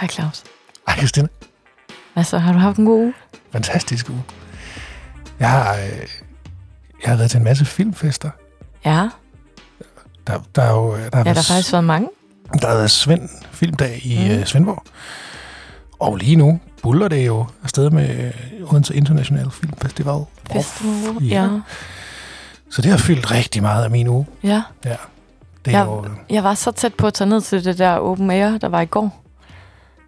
Hej Claus. Ej, Christine. Altså, har du haft en god uge? Fantastisk uge. Jeg har, øh, jeg har været til en masse filmfester. Ja. Der, der er jo... Der har, Ja, der har faktisk været mange. der har været Svend Filmdag i Mm. mm. Svendborg. Og lige nu buller det jo afsted med øh, Odense International Filmfestival. Festival. Ja. Ja. Så det har fyldt rigtig meget af min uge. ja. Det er Ja. jo... Jeg var så tæt på at tage ned til det der open air, der var i går.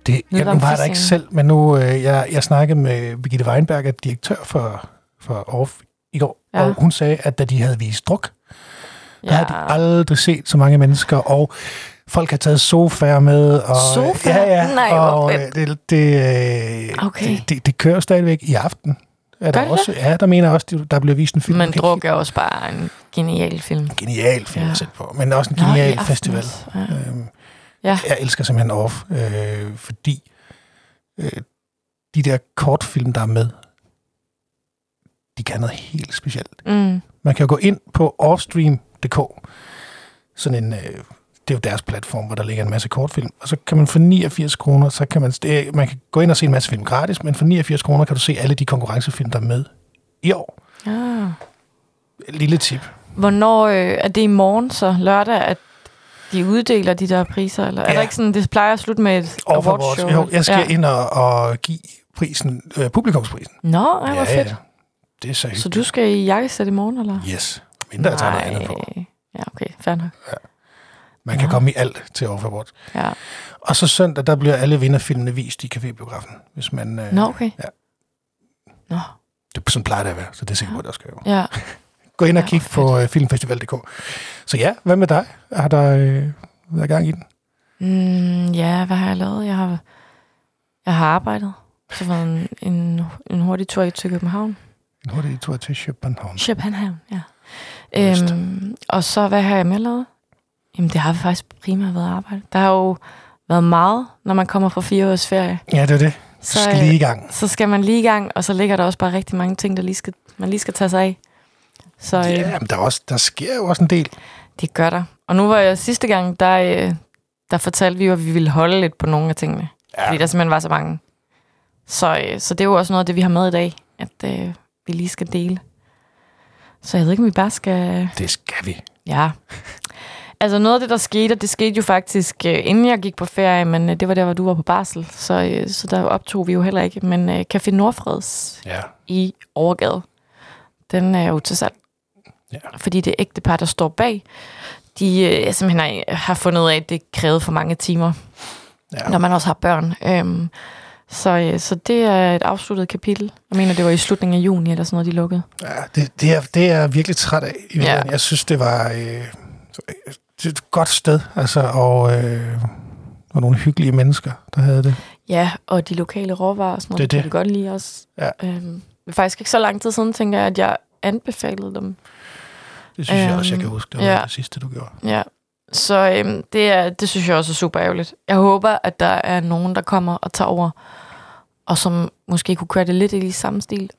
Det, jeg, nu var der ikke selv, men nu øh, jeg, jeg snakkede med Birgitte Weinberg, direktør for, for Orf i går, Ja. og hun sagde, at da de havde vist druk, der Ja. havde de aldrig set så mange mennesker, og folk har taget sofaer med. Og, Sofaer? Ja, ja. Nej, og øh, det, det, øh, Okay. det, det, det kører stadigvæk i aften. Er Gør der det også, ja, der mener også, der bliver vist en film. Men druk er også bare en genial film. kigge- Genial film Ja. at på, men også en Nå, genial aften festival. Ja. Øhm, Ja. Jeg elsker simpelthen Off, øh, fordi øh, de der kortfilm, der er med, de kan noget helt specielt. Mm. Man kan jo gå ind på offstream.dk, sådan en, øh, det er jo deres platform, hvor der ligger en masse kortfilm, og så kan man for 89 kroner, så kan man, det, man kan gå ind og se en masse film gratis, men for 89 kroner kan du se alle de konkurrencefilm, der er med i år. Ja. Lille tip. Hvornår øh, er det i morgen så lørdag, at de uddeler de der priser? Eller er Ja. der ikke sådan, det plejer at slutte med et awards show? Jo, jeg skal ja. ja. ind og, og give prisen, øh, publikumsprisen. Nå, ej, hvor fedt. Det er så Så du skal i jakkesæt i morgen, eller? Yes. Mindre jeg tager noget andet på. Ja, okay, fair nok. Man kan Nå. komme i alt til Off Awards. Ja. Og så søndag, der bliver alle vinderfilmene vist i cafébiografen. Hvis man, øh, Nå, okay. Ja. Nå, Det, sådan plejer det at være, så det er sikkert, hvor der skal jo. ja. Gå ind og Ja, kig på øh, filmfestival.dk. Så ja, hvad med dig? Har der øh, været gang i den? Mm, ja, hvad har jeg lavet? Jeg har, jeg har arbejdet. Så var en, en, en hurtig tur til København. En hurtig tur til København. København, ja. Øhm, og så, hvad har jeg med lavet? Jamen, det har faktisk primært været arbejde. Der har jo været meget, når man kommer fra fire års ferie. Ja, det er det. Så, Så, skal lige i gang. så skal man lige i gang, og så ligger der også bare rigtig mange ting, der lige skal, man lige skal tage sig af. Så øh, Ja, men der, er også, der sker jo også en del. det gør der. Og nu var jeg sidste gang, der, øh, der fortalte vi jo, at vi ville holde lidt på nogle af tingene. Ja. Fordi der simpelthen var så mange. Så, øh, så det er jo også noget af det, vi har med i dag, at øh, vi lige skal dele. Så jeg ved ikke, om vi bare skal... Det skal vi. Ja. Altså noget af det, der skete, og det skete jo faktisk, øh, inden jeg gik på ferie, men øh, det var der, hvor du var på barsel, så, øh, så der optog vi jo heller ikke. Men øh, Café Nordfreds Ja. i Overgade, den er jo til salg. Ja. Fordi det ægte par, der står bag, de øh, simpelthen har, har fundet ud af, at det krævede for mange timer, ja. når man også har børn. Øhm, så, øh, så det er et afsluttet kapitel. Jeg mener, det var i slutningen af juni, eller sådan noget, de lukkede. Ja, det, det, er, det er jeg virkelig træt af. Ja. Jeg synes, det var øh, det et godt sted, altså, og, øh, og nogle hyggelige mennesker, der havde det. Ja, og de lokale råvarer og sådan noget, Det det, kan vi godt lide også. Ja. Øhm, det er faktisk ikke så lang tid siden, tænker jeg, at jeg anbefalede dem. Det synes øhm, jeg også, jeg Øhm, kan huske. Det var ja. ja. det sidste, du gjorde. Ja. Så øhm, det, er, det synes jeg også er super ærgerligt. Jeg håber, at der er nogen, der kommer og tager over, og som måske kunne køre det lidt i samme stil.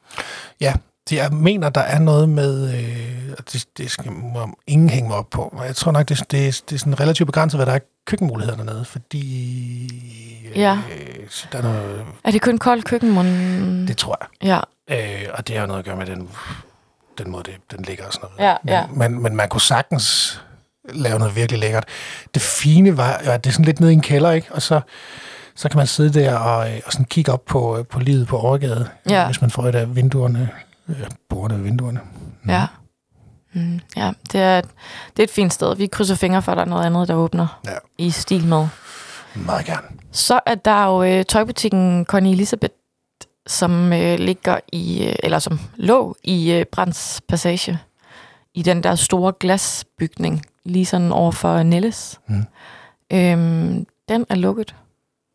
Det, jeg mener, der er noget med... Øh, og det, det skal må ingen hænge mig op på. Men jeg tror nok, det, er- det, det er sådan relativt begrænset, hvad der er køkkenmuligheder dernede. Fordi... Øh, Ja. der er noget, Er det kun koldt køkken, det tror jeg. Ja, Øh, og det har noget at gøre med den, den måde, det, den ligger og sådan noget. Ja, men, ja. Men, men man kunne sagtens lave noget virkelig lækkert. Det fine var, at det er sådan lidt nede i en kælder, ikke? Og så, så kan man sidde der og, øh, og sådan kigge op på, øh, på livet på overgade, Ja. hvis man får et af vinduerne, øh, bordene ved vinduerne. ja. Mm, ja, det er, et, det er et fint sted. Vi krydser fingre for, at der er noget andet, der åbner Ja. i stil med. Meget gerne. Så er der jo øh, tøjbutikken Connie Elisabeth, som øh, ligger i, øh, eller som lå i øh, Brands Passage, i den der store glasbygning, lige sådan over for Nelles. Mm. Øhm, den er lukket.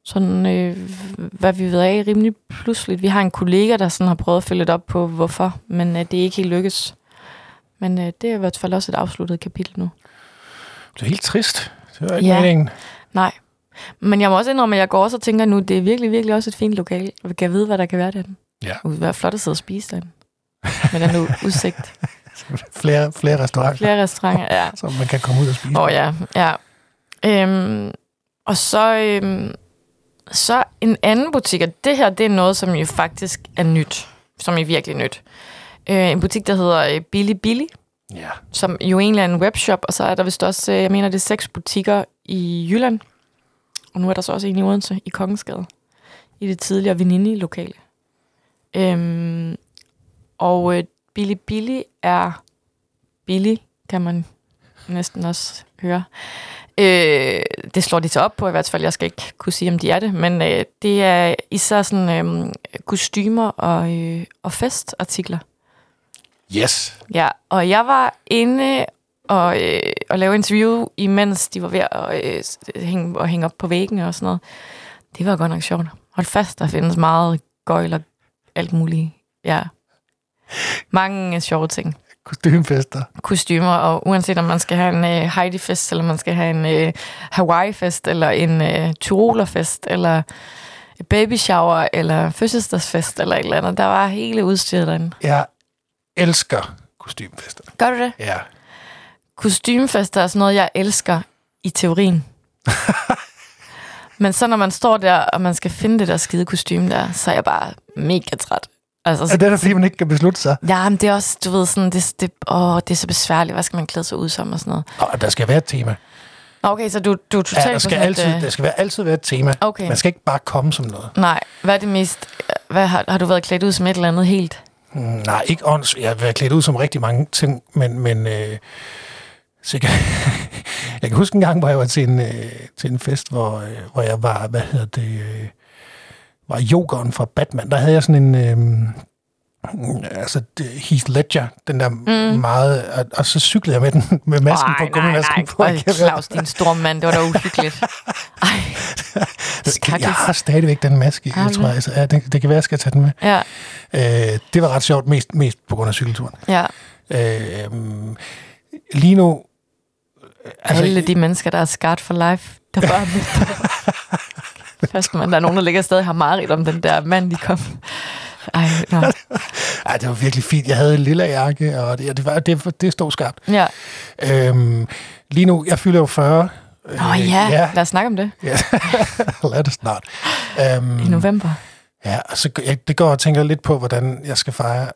Sådan, øh, hvad vi ved af, rimelig pludseligt. Vi har en kollega, der sådan har prøvet at følge lidt op på, hvorfor, men øh, det er ikke helt lykkes. Men øh, det er i hvert fald også et afsluttet kapitel nu. Det er helt trist. Det var ikke ja. meningen. Nej. Men jeg må også indrømme, at jeg går også og tænker nu, det er virkelig, virkelig også et fint lokal. Vi kan vide, hvad der kan være derinde. Ja. Det være flot at sidde og spise derinde. Med den udsigt. Flere, flere restauranter, Flere restauranter, ja. som man kan komme ud og spise. Åh oh, ja, ja. Øhm, og så, øhm, Så en anden butik, og det her det er noget, som jo faktisk er nyt. Som er virkelig nyt. Øh, en butik, der hedder øh, Billy Billy, Ja. som jo egentlig er en webshop, og så er der vist også, øh, jeg mener, det er seks butikker i Jylland. Og nu er der så også en i Odense, i Kongensgade, i det tidligere Venini-lokale. Øhm, og øh, Billy Billy er billig, kan man næsten også høre. Øh, det slår de så op på i hvert fald. Jeg skal ikke kunne sige, om de er det. Men øh, det er især sådan øh, kostymer og, øh, og festartikler. Yes. Ja, og jeg var inde og, øh, og lave interview, imens de var ved at øh, hænge, og hænge op på væggen og sådan noget. Det var godt nok sjovt. Hold fast, der findes meget gøjl og alt muligt. Ja. Mange øh, sjove ting. Kostymfester. Kostymer, og uanset om man skal have en øh, Heidi-fest, eller man skal have en øh, Hawaii-fest, eller en øh, Tyroler-fest, eller baby shower, eller fødselsdagsfest, eller et eller andet. Der var hele udstyret derinde. Jeg elsker kostymfester. Gør du det? Ja. Kostymefester er sådan noget, jeg elsker i teorien. Men så når man står der, og man skal finde det der skide kostume der, så er jeg bare mega træt. Altså, Er så, det der, fordi man ikke kan beslutte sig? ja, men det er også, du ved, sådan, det, det, åh, det er så besværligt. Hvad skal man klæde sig ud som og sådan noget? Og der skal være et tema. Nå, Okay, så du, du er totalt Ja, der skal, et, altid, øh, der skal være, altid være et tema. Okay. Man skal ikke bare komme som noget. Nej, hvad er det mest... Hvad, har, har du været klædt ud som et eller andet helt? Mm, Nej, ikke ånds. Jeg har været klædt ud som rigtig mange ting, men, men øh, så jeg, kan, jeg kan huske en gang, hvor jeg var til en, øh, til en fest, hvor, øh, hvor jeg var, hvad hedder det, øh, var yogeren fra Batman. Der havde jeg sådan en, øh, altså det- Heath Ledger, den der mm. meget, og, og så cyklede jeg med den, med masken Ej, på, gummimasken på. Øj, Jeg kan- Claus, din store mand, det var da uhyggeligt. Ej, jeg har stadigvæk den maske, jeg tror, det? altså, ja, det, det kan være, jeg skal tage den med. Ja, Øh, det var ret sjovt, mest, mest på grund af cykelturen. ja. Øh, lige nu... Altså, Alle de mennesker, der er scarred for life, der bare. Først, man, der er nogen, der ligger stadig har mareridt om den der mand, de kom. Ej, nå. Ej, det var virkelig fint. Jeg havde en lille jakke, og det, det, var, det, det stod skarpt. Ja. Øhm, lige nu, jeg fylder jo 40. Nå ja, ja. lad os snakke om det. ja. Lad det snart. Øhm, I november. ja, og så, jeg, det går og tænker lidt på, hvordan jeg skal fejre.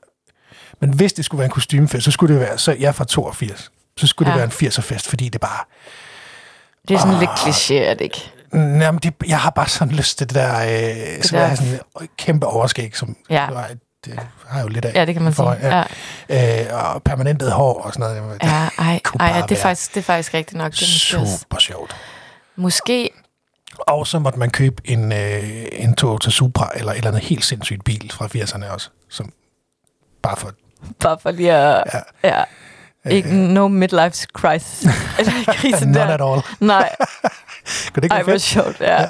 Men hvis det skulle være en kostymefest, så skulle det være, så jeg er fra 82. Så skulle ja. Det være en 80'er-fest, fordi det bare... Det er sådan lidt kliché, er det ikke? Jamen, det, jeg har bare sådan lyst til det der... Øh, så der- der... sådan et kæmpe overskæg, som Ja. det har jeg jo lidt af. Ja, det kan man sige. forvejen, Ja, øh, og permanentet hår og sådan noget. ja ej, ej ja, det, er faktisk, det er faktisk rigtigt nok. Det er super sjovt. måske Og så måtte man købe en, øh, en Toyota Supra, eller et eller andet helt sindssygt bil fra 80'erne også. Som bare for... bare for lige at... Ja. Ja. Ikke no midlife crisis. Eller krise Not der. at all. Nej, Kunne det ikke ej, være hvor fedt? sjovt. Ja.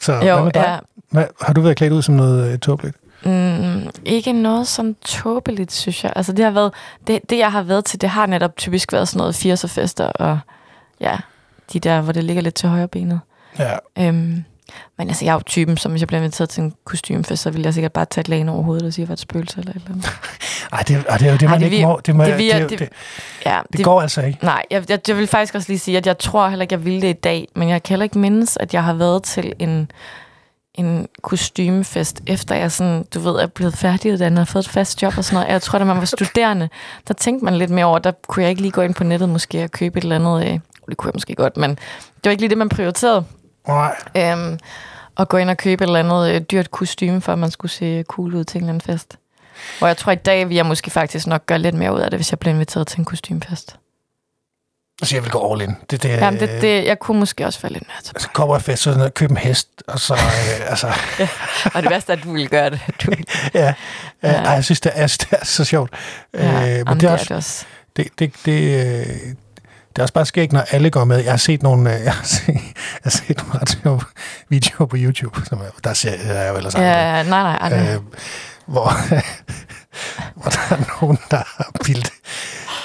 Så Jo, hvad med dig? ja. Hvad, har du været klædt ud som noget øh, tåbeligt? Mm, ikke noget sådan tåbeligt, synes jeg. Altså, det, har været, det, det, jeg har været til, det har netop typisk været sådan noget 80'er fester, og ja, de der, hvor det ligger lidt til højre benet. Ja. Øhm, men altså, jeg er jo typen, som hvis jeg bliver inviteret til en kostymefest, så vil jeg sikkert bare tage et lag ind over hovedet og sige, at jeg var et spøgelse eller et eller andet. Ej, det, ej, det er jo det, Ej, man det ikke må. Det, må, det det, det, det- det, Ja, det går altså ikke. Nej, jeg, jeg, jeg vil faktisk også lige sige, at jeg tror heller ikke, jeg ville det i dag, men jeg kan heller ikke mindes, at jeg har været til en, en kostymefest, efter jeg sådan, du ved, er blevet færdiguddannet og fået et fast job og sådan noget. Jeg tror, da man var studerende, der tænkte man lidt mere over, der kunne jeg ikke lige gå ind på nettet måske og købe et eller andet, øh, det kunne jeg måske godt, men det var ikke lige det, man prioriterede. Nej. Øhm, at gå ind og købe et eller andet øh, dyrt kostume, for at man skulle se cool ud til en eller anden fest. Hvor jeg tror, i dag vil jeg måske faktisk nok gøre lidt mere ud af det, hvis jeg bliver inviteret til en kostymefest. Altså, jeg vil gå all in. Det, det, Jamen, det, det, jeg kunne måske også falde lidt mere til. Altså, kommer jeg fest, så købe en hest, og så, øh, altså, Og det værste er, at du ville gøre det. Du ville. ja, ja. Ja. Ej, jeg synes, det er, jeg synes, det er så sjovt. Ja, øh, jamen, men det er, også, det også. det, det, det, øh, det er også bare skægt, når alle går med. Jeg har set nogle, øh, jeg har set, jeg har set nogle videoer på YouTube, som er, der ser er jo ellers andre, Ja, nej, nej, nej. øh, hvor, hvor der er nogen, der har bildt,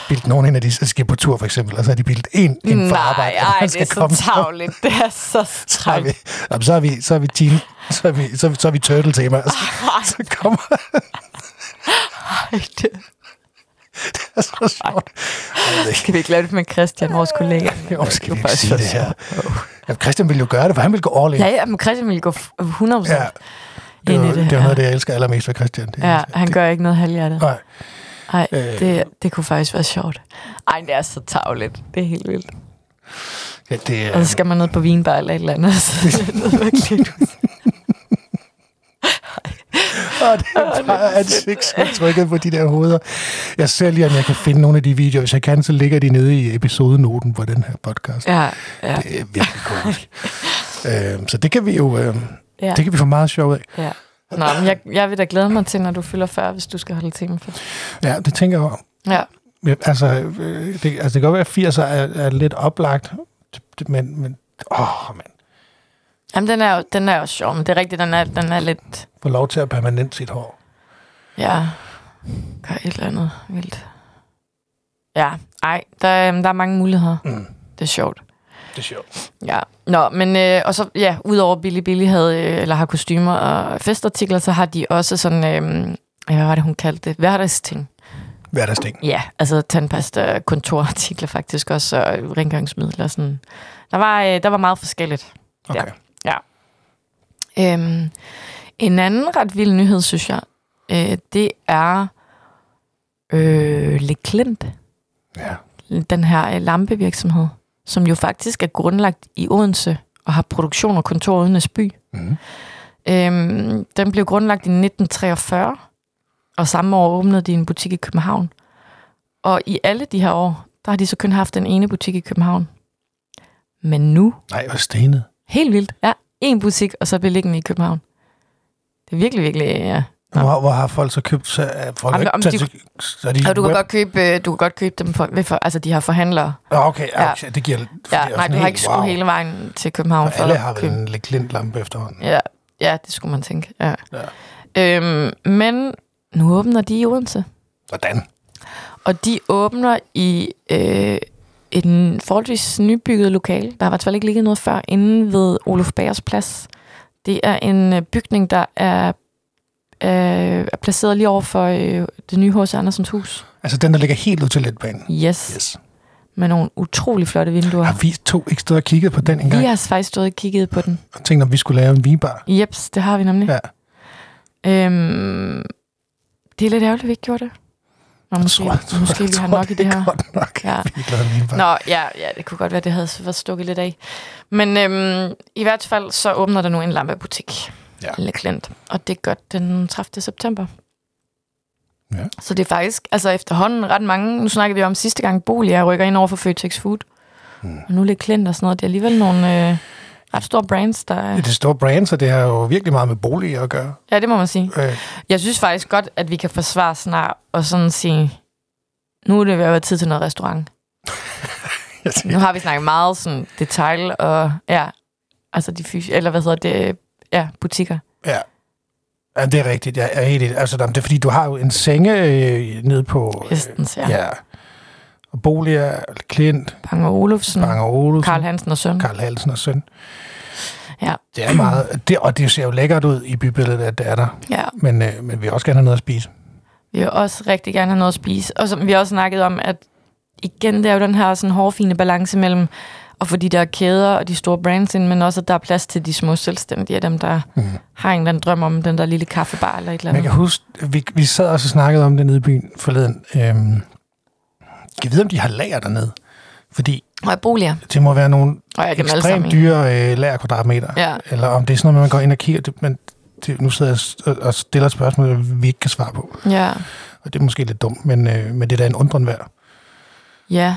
bildt nogen ind af de, skal på tur for eksempel, og så har de bildt en ind for nej, arbejde. og ej, det er så tavligt. Det er så Så strengt. jamen, så er vi, så er vi teen, så er vi, så vi, så er vi turtle tema. Så, så kommer Ej, det. det er så sjovt. Skal vi ikke lave det med Christian, vores kollega? Jo, skal vi ikke sige det her? sjovt. Ja, Christian ville jo gøre det, for han ville gå all in. Ja, ja, men Christian ville gå f- 100% Ja. Det er, ind i det, det. er noget, af det, jeg elsker allermest ved Christian. Det, ja, han det, gør ikke noget halvhjertet. Nej, Nej, Øh. det, det kunne faktisk være sjovt. Ej, det er så tavligt. Det er helt vildt. ja, det, Og er, så skal man ned på vinbar eller et eller andet. Så det er virkelig Åh, det er bare ansigtsudtrykket på de der hoveder. Jeg ser lige, om jeg kan finde nogle af de videoer. Hvis jeg kan, så ligger de nede i episodenoten på den her podcast. Ja, ja, Det er virkelig komisk. øhm, så det kan vi jo øh, ja. det kan vi få meget sjov af. ja. Nå, men jeg, jeg vil da glæde mig til, når du fylder 40, hvis du skal holde tema for. Ja, det tænker jeg over. Ja, Ja, Altså, øh, det, altså, det kan godt være, at 80'er er, er lidt oplagt, men, men åh, man, Jamen, den er jo, den er jo sjov, men det er rigtigt, den er, den er lidt, få lov til at permanent sit hår. ja, gør et eller andet vildt. Ja, ej, der, er- der er mange muligheder. Mm, Det er sjovt. det er sjovt. Ja, nå, men øh, og så, ja, udover Billy Billy havde, øh, eller har kostymer og festartikler, så har de også sådan, øh, hvad var det, hun kaldte det? Hverdagsting. Hverdagsting. Ja, altså tandpasta, kontorartikler faktisk også, og rengøringsmidler. Sådan. Der, var, øh, der var meget forskelligt. Okay. Ja. Øhm, en anden ret vild nyhed, synes jeg, øh, det er øh, Le Klint, Ja. den her øh, lampevirksomhed, som jo faktisk er grundlagt i Odense og har produktion og kontor uden by. Mm. Øhm, den blev grundlagt i 1943, og samme år åbnede de en butik i København. Og i alle de her år, der har de så kun haft den ene butik i København. Men nu, Nej, hvor stenet. helt vildt, ja, en butik, og så beliggende i København. Det er virkelig, virkelig, ja. Nå. Hvor, hvor har folk så købt? Så, er folk Jamen, om de- så de Og du kan, web- godt købe, øh, du kan godt købe dem for, ved for, altså de har forhandlere. Ah, Okay, Ja. okay, det giver... for Ja, nej, du har ikke skulle wow. hele vejen til København For alle har vel købe. en Klint-lampe efterhånden. Ja, ja, det skulle man tænke. Ja. Ja. Øhm, men nu åbner de i Odense. Hvordan? Og de åbner i øh, en forholdsvis nybygget lokale. Der har i hvert fald ikke ligget noget før, inde ved Olof Bagers plads. Det er en øh, bygning, der er, øh, er placeret lige over for øh, det nye H.C. Andersens hus. Altså den, der ligger helt ud til letbanen. Yes. Yes. Med nogle utrolig flotte vinduer. Har vi to ikke stået og kigget på den engang? Vi har faktisk stået og kigget på den. Og tænkt, om vi skulle lave en vinbar. Jeps, det har vi nemlig. Ja. Øhm, det er lidt ærgerligt, at vi ikke gjorde det. Nå, måske, Jeg tror- måske jeg vi har nok i det er her. Godt nok. Ja. Nå, ja, ja, det kunne godt være, det havde været stukket lidt af. Men øhm, i hvert fald, så åbner der nu en lampebutik. Ja. Le Klint. Og det gør den 30. september. Ja. Så det er faktisk, altså efterhånden ret mange, nu snakker vi om sidste gang, boliger rykker ind over for Føtex Food. Hmm. Og nu Le Klint og sådan noget. Det er alligevel nogle øh, ret store brands, der er... Det er store brand, så det har jo virkelig meget med boliger at gøre. Ja, det må man sige. Øh, Jeg synes faktisk godt, at vi kan forsvare snart og sådan sige, nu er det ved at være tid til noget restaurant. Nu har vi snakket meget sådan detail og ja, altså de fys- eller hvad hedder det, ja, butikker. ja. ja, det er rigtigt. Jeg er helt. Altså, det er fordi, du har jo en senge øh, nede på... Øh, Hestens, ja. ja. Og boliger, Klint, Bang og Olufsen, Bang og Olsen, Karl Hansen og søn. Karl Halsen og søn. Ja. Det er meget... Det, og det ser jo lækkert ud i bybilledet, at det er der. Ja, Men, øh, men vi vil også gerne have noget at spise. vi vil også rigtig gerne have noget at spise. Og som vi har også snakket om, at igen, det er jo den her sådan hårfine balance mellem at få de der kæder og de store brands ind, men også, at der er plads til de små selvstændige, dem der Mm. har en eller anden drøm om den der lille kaffebar eller et eller Men jeg andet. kan huske, vi, vi sad også og snakkede om det nede i byen forleden. Øhm, jeg ved, om de har lager dernede. Fordi Og boliger. det må være nogle ekstremt dyre øh, lagerkvadratmeter. Ja. Eller om det er sådan noget, man går ind og kigger. Det, men det, nu sidder jeg og- stiller et spørgsmål, vi ikke kan svare på. Ja, Og det er måske lidt dumt, men, øh, men det er da en undren værd. ja.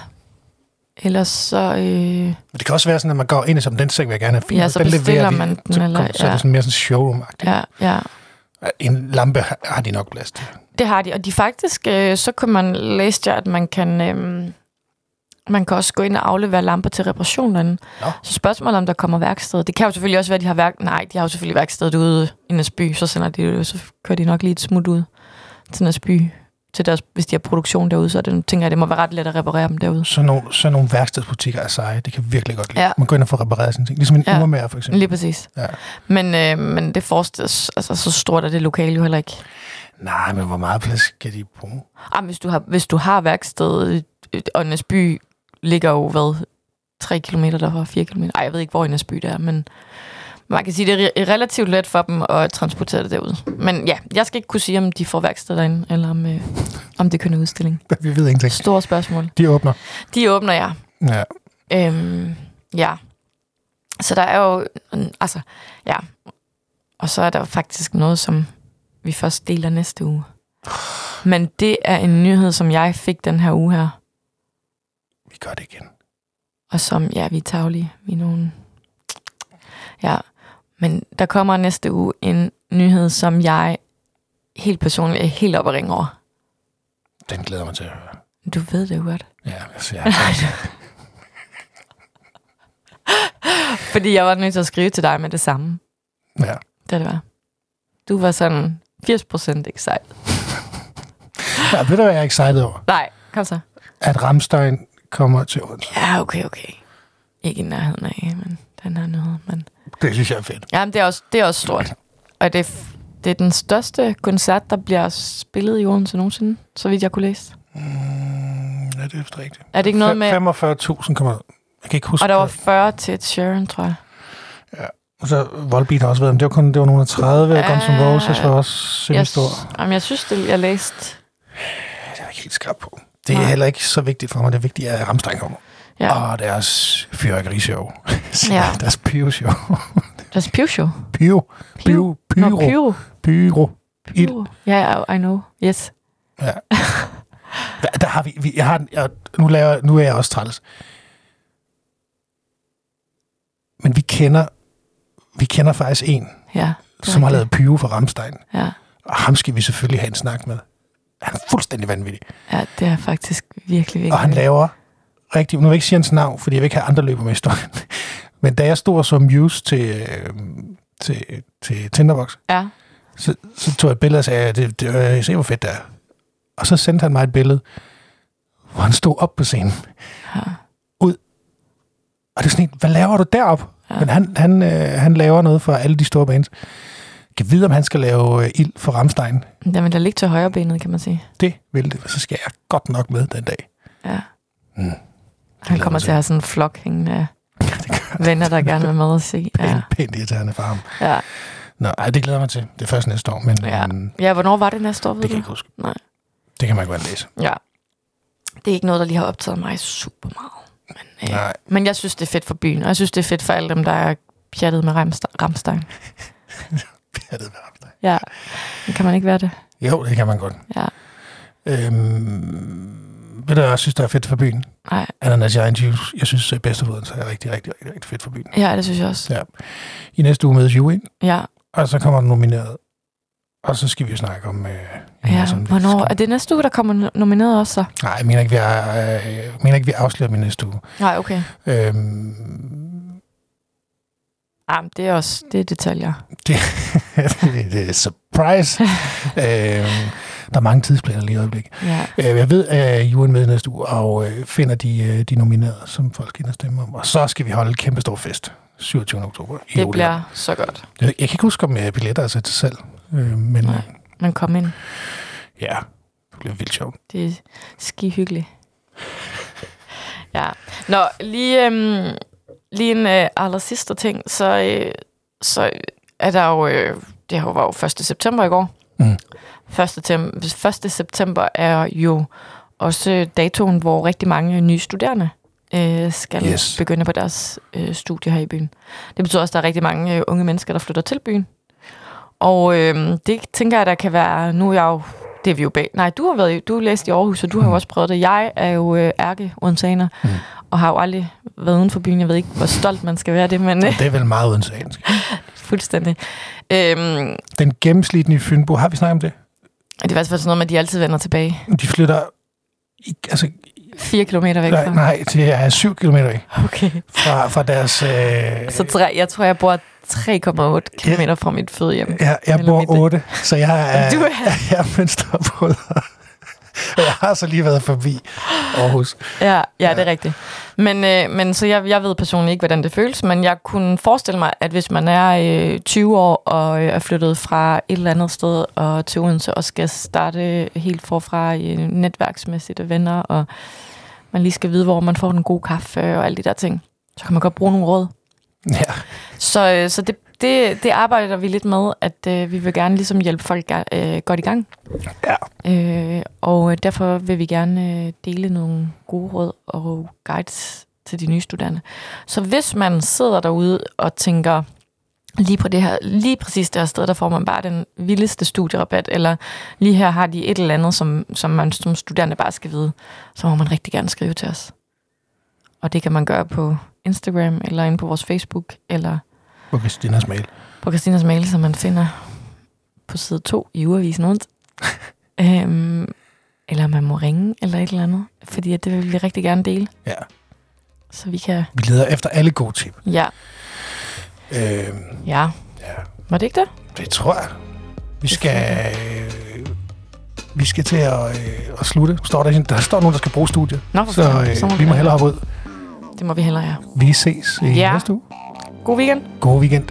Ellers så... Øh, Men det kan også være sådan, at man går ind i som den seng, vil jeg gerne have fint. Ja, så den bestiller de, man den, så, eller- kom, så er ja. det sådan mere sådan showroom -agtigt. ja, ja. En lampe har, har de nok plads til. Det har de, og de faktisk, øh, så kan man læse jer, at man kan, øh, man kan også gå ind og aflevere lamper til reparationerne. Nå. Så spørgsmålet om der kommer værksted. Det kan jo selvfølgelig også være, at de har værk... Nej, de har jo selvfølgelig værkstedet ude i Næsby, så sender de så kører de nok lige et smut ud til Næsby. Til deres, hvis de har produktion derude, så det, tænker jeg, det må være ret let at reparere dem derude. Sådan nogle, sådan nogle værkstedsbutikker er seje. Det kan jeg virkelig godt lide. Ja. Man går ind og får repareret sine ting. Ligesom en Ja. urmager, for eksempel. Lige præcis. Ja. Men, øh, men det forestilles, altså så stort er det lokale jo heller ikke. Nej, men hvor meget plads skal de bruge? Ah, hvis, du har, hvis du har værksted, øh, og Næsby ligger jo hvad, 3 km derfra, 4 km. Ej, jeg ved ikke, hvor i Næsby det er, men man kan sige, det er relativt let for dem at transportere det derud. Men ja, jeg skal ikke kunne sige, om de får værksted derinde, eller om, øh, om det er udstilling. Vi ved ingenting. Store spørgsmål. De åbner. De åbner, ja. Ja. Øhm, ja. Så der er jo, altså, ja. Og så er der faktisk noget, som vi først deler næste uge. Men det er en nyhed, som jeg fik den her uge her. Vi gør det igen. Og som, ja, vi er taglige. Vi er nogen... Ja, men der kommer næste uge en nyhed, som jeg helt personligt er helt op at ringe over. Den glæder mig til at høre. Du ved det jo godt. Ja, altså, jeg Fordi jeg var nødt til at skrive til dig med det samme. Ja. Det det var. Du var sådan 80% excited. ja, ved du, hvad jeg er excited over? Nej, kom så. At Ramstein kommer til Odense. Ja, okay, okay. Ikke i nærheden af, men den her nyhed. Men... Det synes jeg er fedt. Ja, men det er også, det er også stort. Og det er, det er den største koncert, der bliver spillet i Odense nogensinde, så vidt jeg kunne læse. Mm, ja, det er vist rigtigt. Er det ikke noget med... 45.000 kommer. Jeg kan ikke huske Og der var det. 40 til et Sharon, tror jeg. Og så Volbeat har også været, men det var kun det var nogle af 30, og. Guns N' Roses var også semi-stor. Jamen, jeg synes, det, jeg læste... Det er ikke helt skarp på. Det er Nej. heller ikke så vigtigt for mig. Det vigtige er, at Ramstein kommer. Ja. Og deres fyrværkerishow. Ja. deres pyro-show. Deres Pyro. Pyro. Pyro. Pyro. Pyro. Pyro. Ild. Pyro. Ja, yeah, I know. Yes. Ja. Der, der har vi, vi jeg har, jeg, nu, laver, nu er jeg også træls. Men vi kender, vi kender faktisk en, Ja. som har lavet pyro for Ramstein. Ja. Og ham skal vi selvfølgelig have en snak med. Han er fuldstændig vanvittig. ja, det er faktisk virkelig, virkelig. Og han laver rigtig... Nu vil jeg ikke sige hans navn, fordi jeg vil ikke have andre løber med historien. Men da jeg stod som Muse til, øh, til, til Tinderbox, Ja. så, så tog jeg et billede og sagde, det, det, øh, se hvor fedt det er. Og så sendte han mig et billede, hvor han stod op på scenen. ja. Og det er sådan en, hvad laver du derop? Ja. Men han, han, øh, han laver noget for alle de store bands. Kan vide, om han skal lave øh, ild for Ramstein. Jamen, der ligger til højre benet, kan man sige. Det vil det, så skal jeg godt nok med den dag. Ja. Mm. Han glæder kommer til at have sådan en flok hængende af venner, der gerne vil med at se. Pænt, Ja. ja. pænt irriterende for ham. Ja. Nå, ej, det glæder mig til. Det er først næste år, men Ja. ja. ja, hvornår var det næste år, det kan jeg ikke huske. Nej. Det kan man godt læse. Ja. Det er ikke noget, der lige har optaget mig super meget. Men, øh, Nej. men jeg synes, det er fedt for byen, og jeg synes, det er fedt for alle dem, der er pjattet med Ramste- Ramstein. Ja, det er Ramstein. Ja, Men kan man ikke være det? Jo, det kan man godt. Ja. Øhm, ved du, jeg synes, der er fedt for byen? Nej, Ananas Giant Juice. Jeg synes, at bedste så er rigtig, rigtig, rigtig, rigtig fedt for byen. ja, det synes jeg også. Ja. I næste uge mødes Juin, Ja, og så kommer den nomineret. Og så skal vi jo snakke om... Øh, ja. om det. Hvornår? Er det næste uge, der kommer no- nomineret også så? Nej, jeg mener ikke, vi, er, øh, jeg mener ikke, vi afslører dem i næste uge. Nej, okay. Øhm, men det er også det er detaljer. det, det, det er surprise. øhm, der er mange tidsplaner lige i øjeblikket. Ja. Øh, Jeg ved, at Julen med næste uge, og øh, finder de, øh, de nominerede, som folk kan stemme om. Og så skal vi holde en kæmpe stor fest. 27. oktober. i Det bliver så godt. Jeg, jeg kan ikke huske, om øh, billetter er til salg. Øh, men Nej. Men kom ind. ja, det bliver vildt sjovt. Det er ski hyggeligt. Ja. Nå, lige, øhm, lige en øh, aller sidste ting, så, øh, så er der jo, øh, det var jo 1. september i går. Mm. 1. Tem- 1. september er jo også datoen, hvor rigtig mange nye studerende øh, skal yes. begynde på deres øh, studie her i byen. Det betyder også, at der er rigtig mange øh, unge mennesker, der flytter til byen. Og øh, det tænker jeg, der kan være, nu er jeg jo, det er vi jo bag. Nej, du har været, i- du har læst i Aarhus, og du har jo Mm. også prøvet det. Jeg er jo øh, ærke Mm. og har jo aldrig været uden for byen. Jeg ved ikke, hvor stolt man skal være det, men øh, det er vel meget udensansk. fuldstændig. Øhm, Den gennemsnitlige Fynbo, har vi snakket om det? det er faktisk sådan noget med, at de altid vender tilbage. De flytter i, altså, Fire kilometer væk nej, fra. nej, det er 7 km væk Okay. fra, fra deres... Øh, Så tre, jeg tror, jeg bor 3,8 kilometer fra mit fødehjem. jeg, jeg eller bor mit- 8, så jeg er, Du er- jeg er mønsterbrød. Og jeg har så lige været forbi Aarhus. Ja, ja, Ja. det er rigtigt. Men, øh, men så jeg, jeg ved personligt ikke, hvordan det føles, men jeg kunne forestille mig, at hvis man er øh, 20 år og øh, er flyttet fra et eller andet sted og til Odense og skal starte helt forfra øh, netværksmæssigt og venner, og man lige skal vide, hvor man får den gode kaffe og alle de der ting, så kan man godt bruge nogle råd. Ja. Så, øh, så det, det, det arbejder vi lidt med, at øh, vi vil gerne ligesom hjælpe folk øh, godt i gang. Ja. Øh, og derfor vil vi gerne øh, dele nogle gode råd og guides til de nye studerende. Så hvis man sidder derude og tænker, lige på det her, lige præcis det her sted, der får man bare den vildeste studierabat, eller lige her har de et eller andet, som, som man som studerende bare skal vide, så må man rigtig gerne skrive til os. Og det kan man gøre på Instagram, eller inde på vores Facebook, eller På Christinas mail. på Christinas mail, som man finder på side 2 i ugeavisen rundt. øhm, eller man må ringe, eller et eller andet. Fordi det vil vi rigtig gerne dele. Ja. Så vi kan... Vi leder efter alle gode tip. Ja, Øh, ja. ja, Var det ikke det? det tror jeg. Vi skal... Øh, vi skal til at, øh, at slutte. Står der, der står nogen, der skal bruge studiet. Nå, Så fanden. Så må øh, vi må hellere hoppe ud. Det må vi hellere, ja. Vi ses i Ja. næste uge. God weekend. God weekend.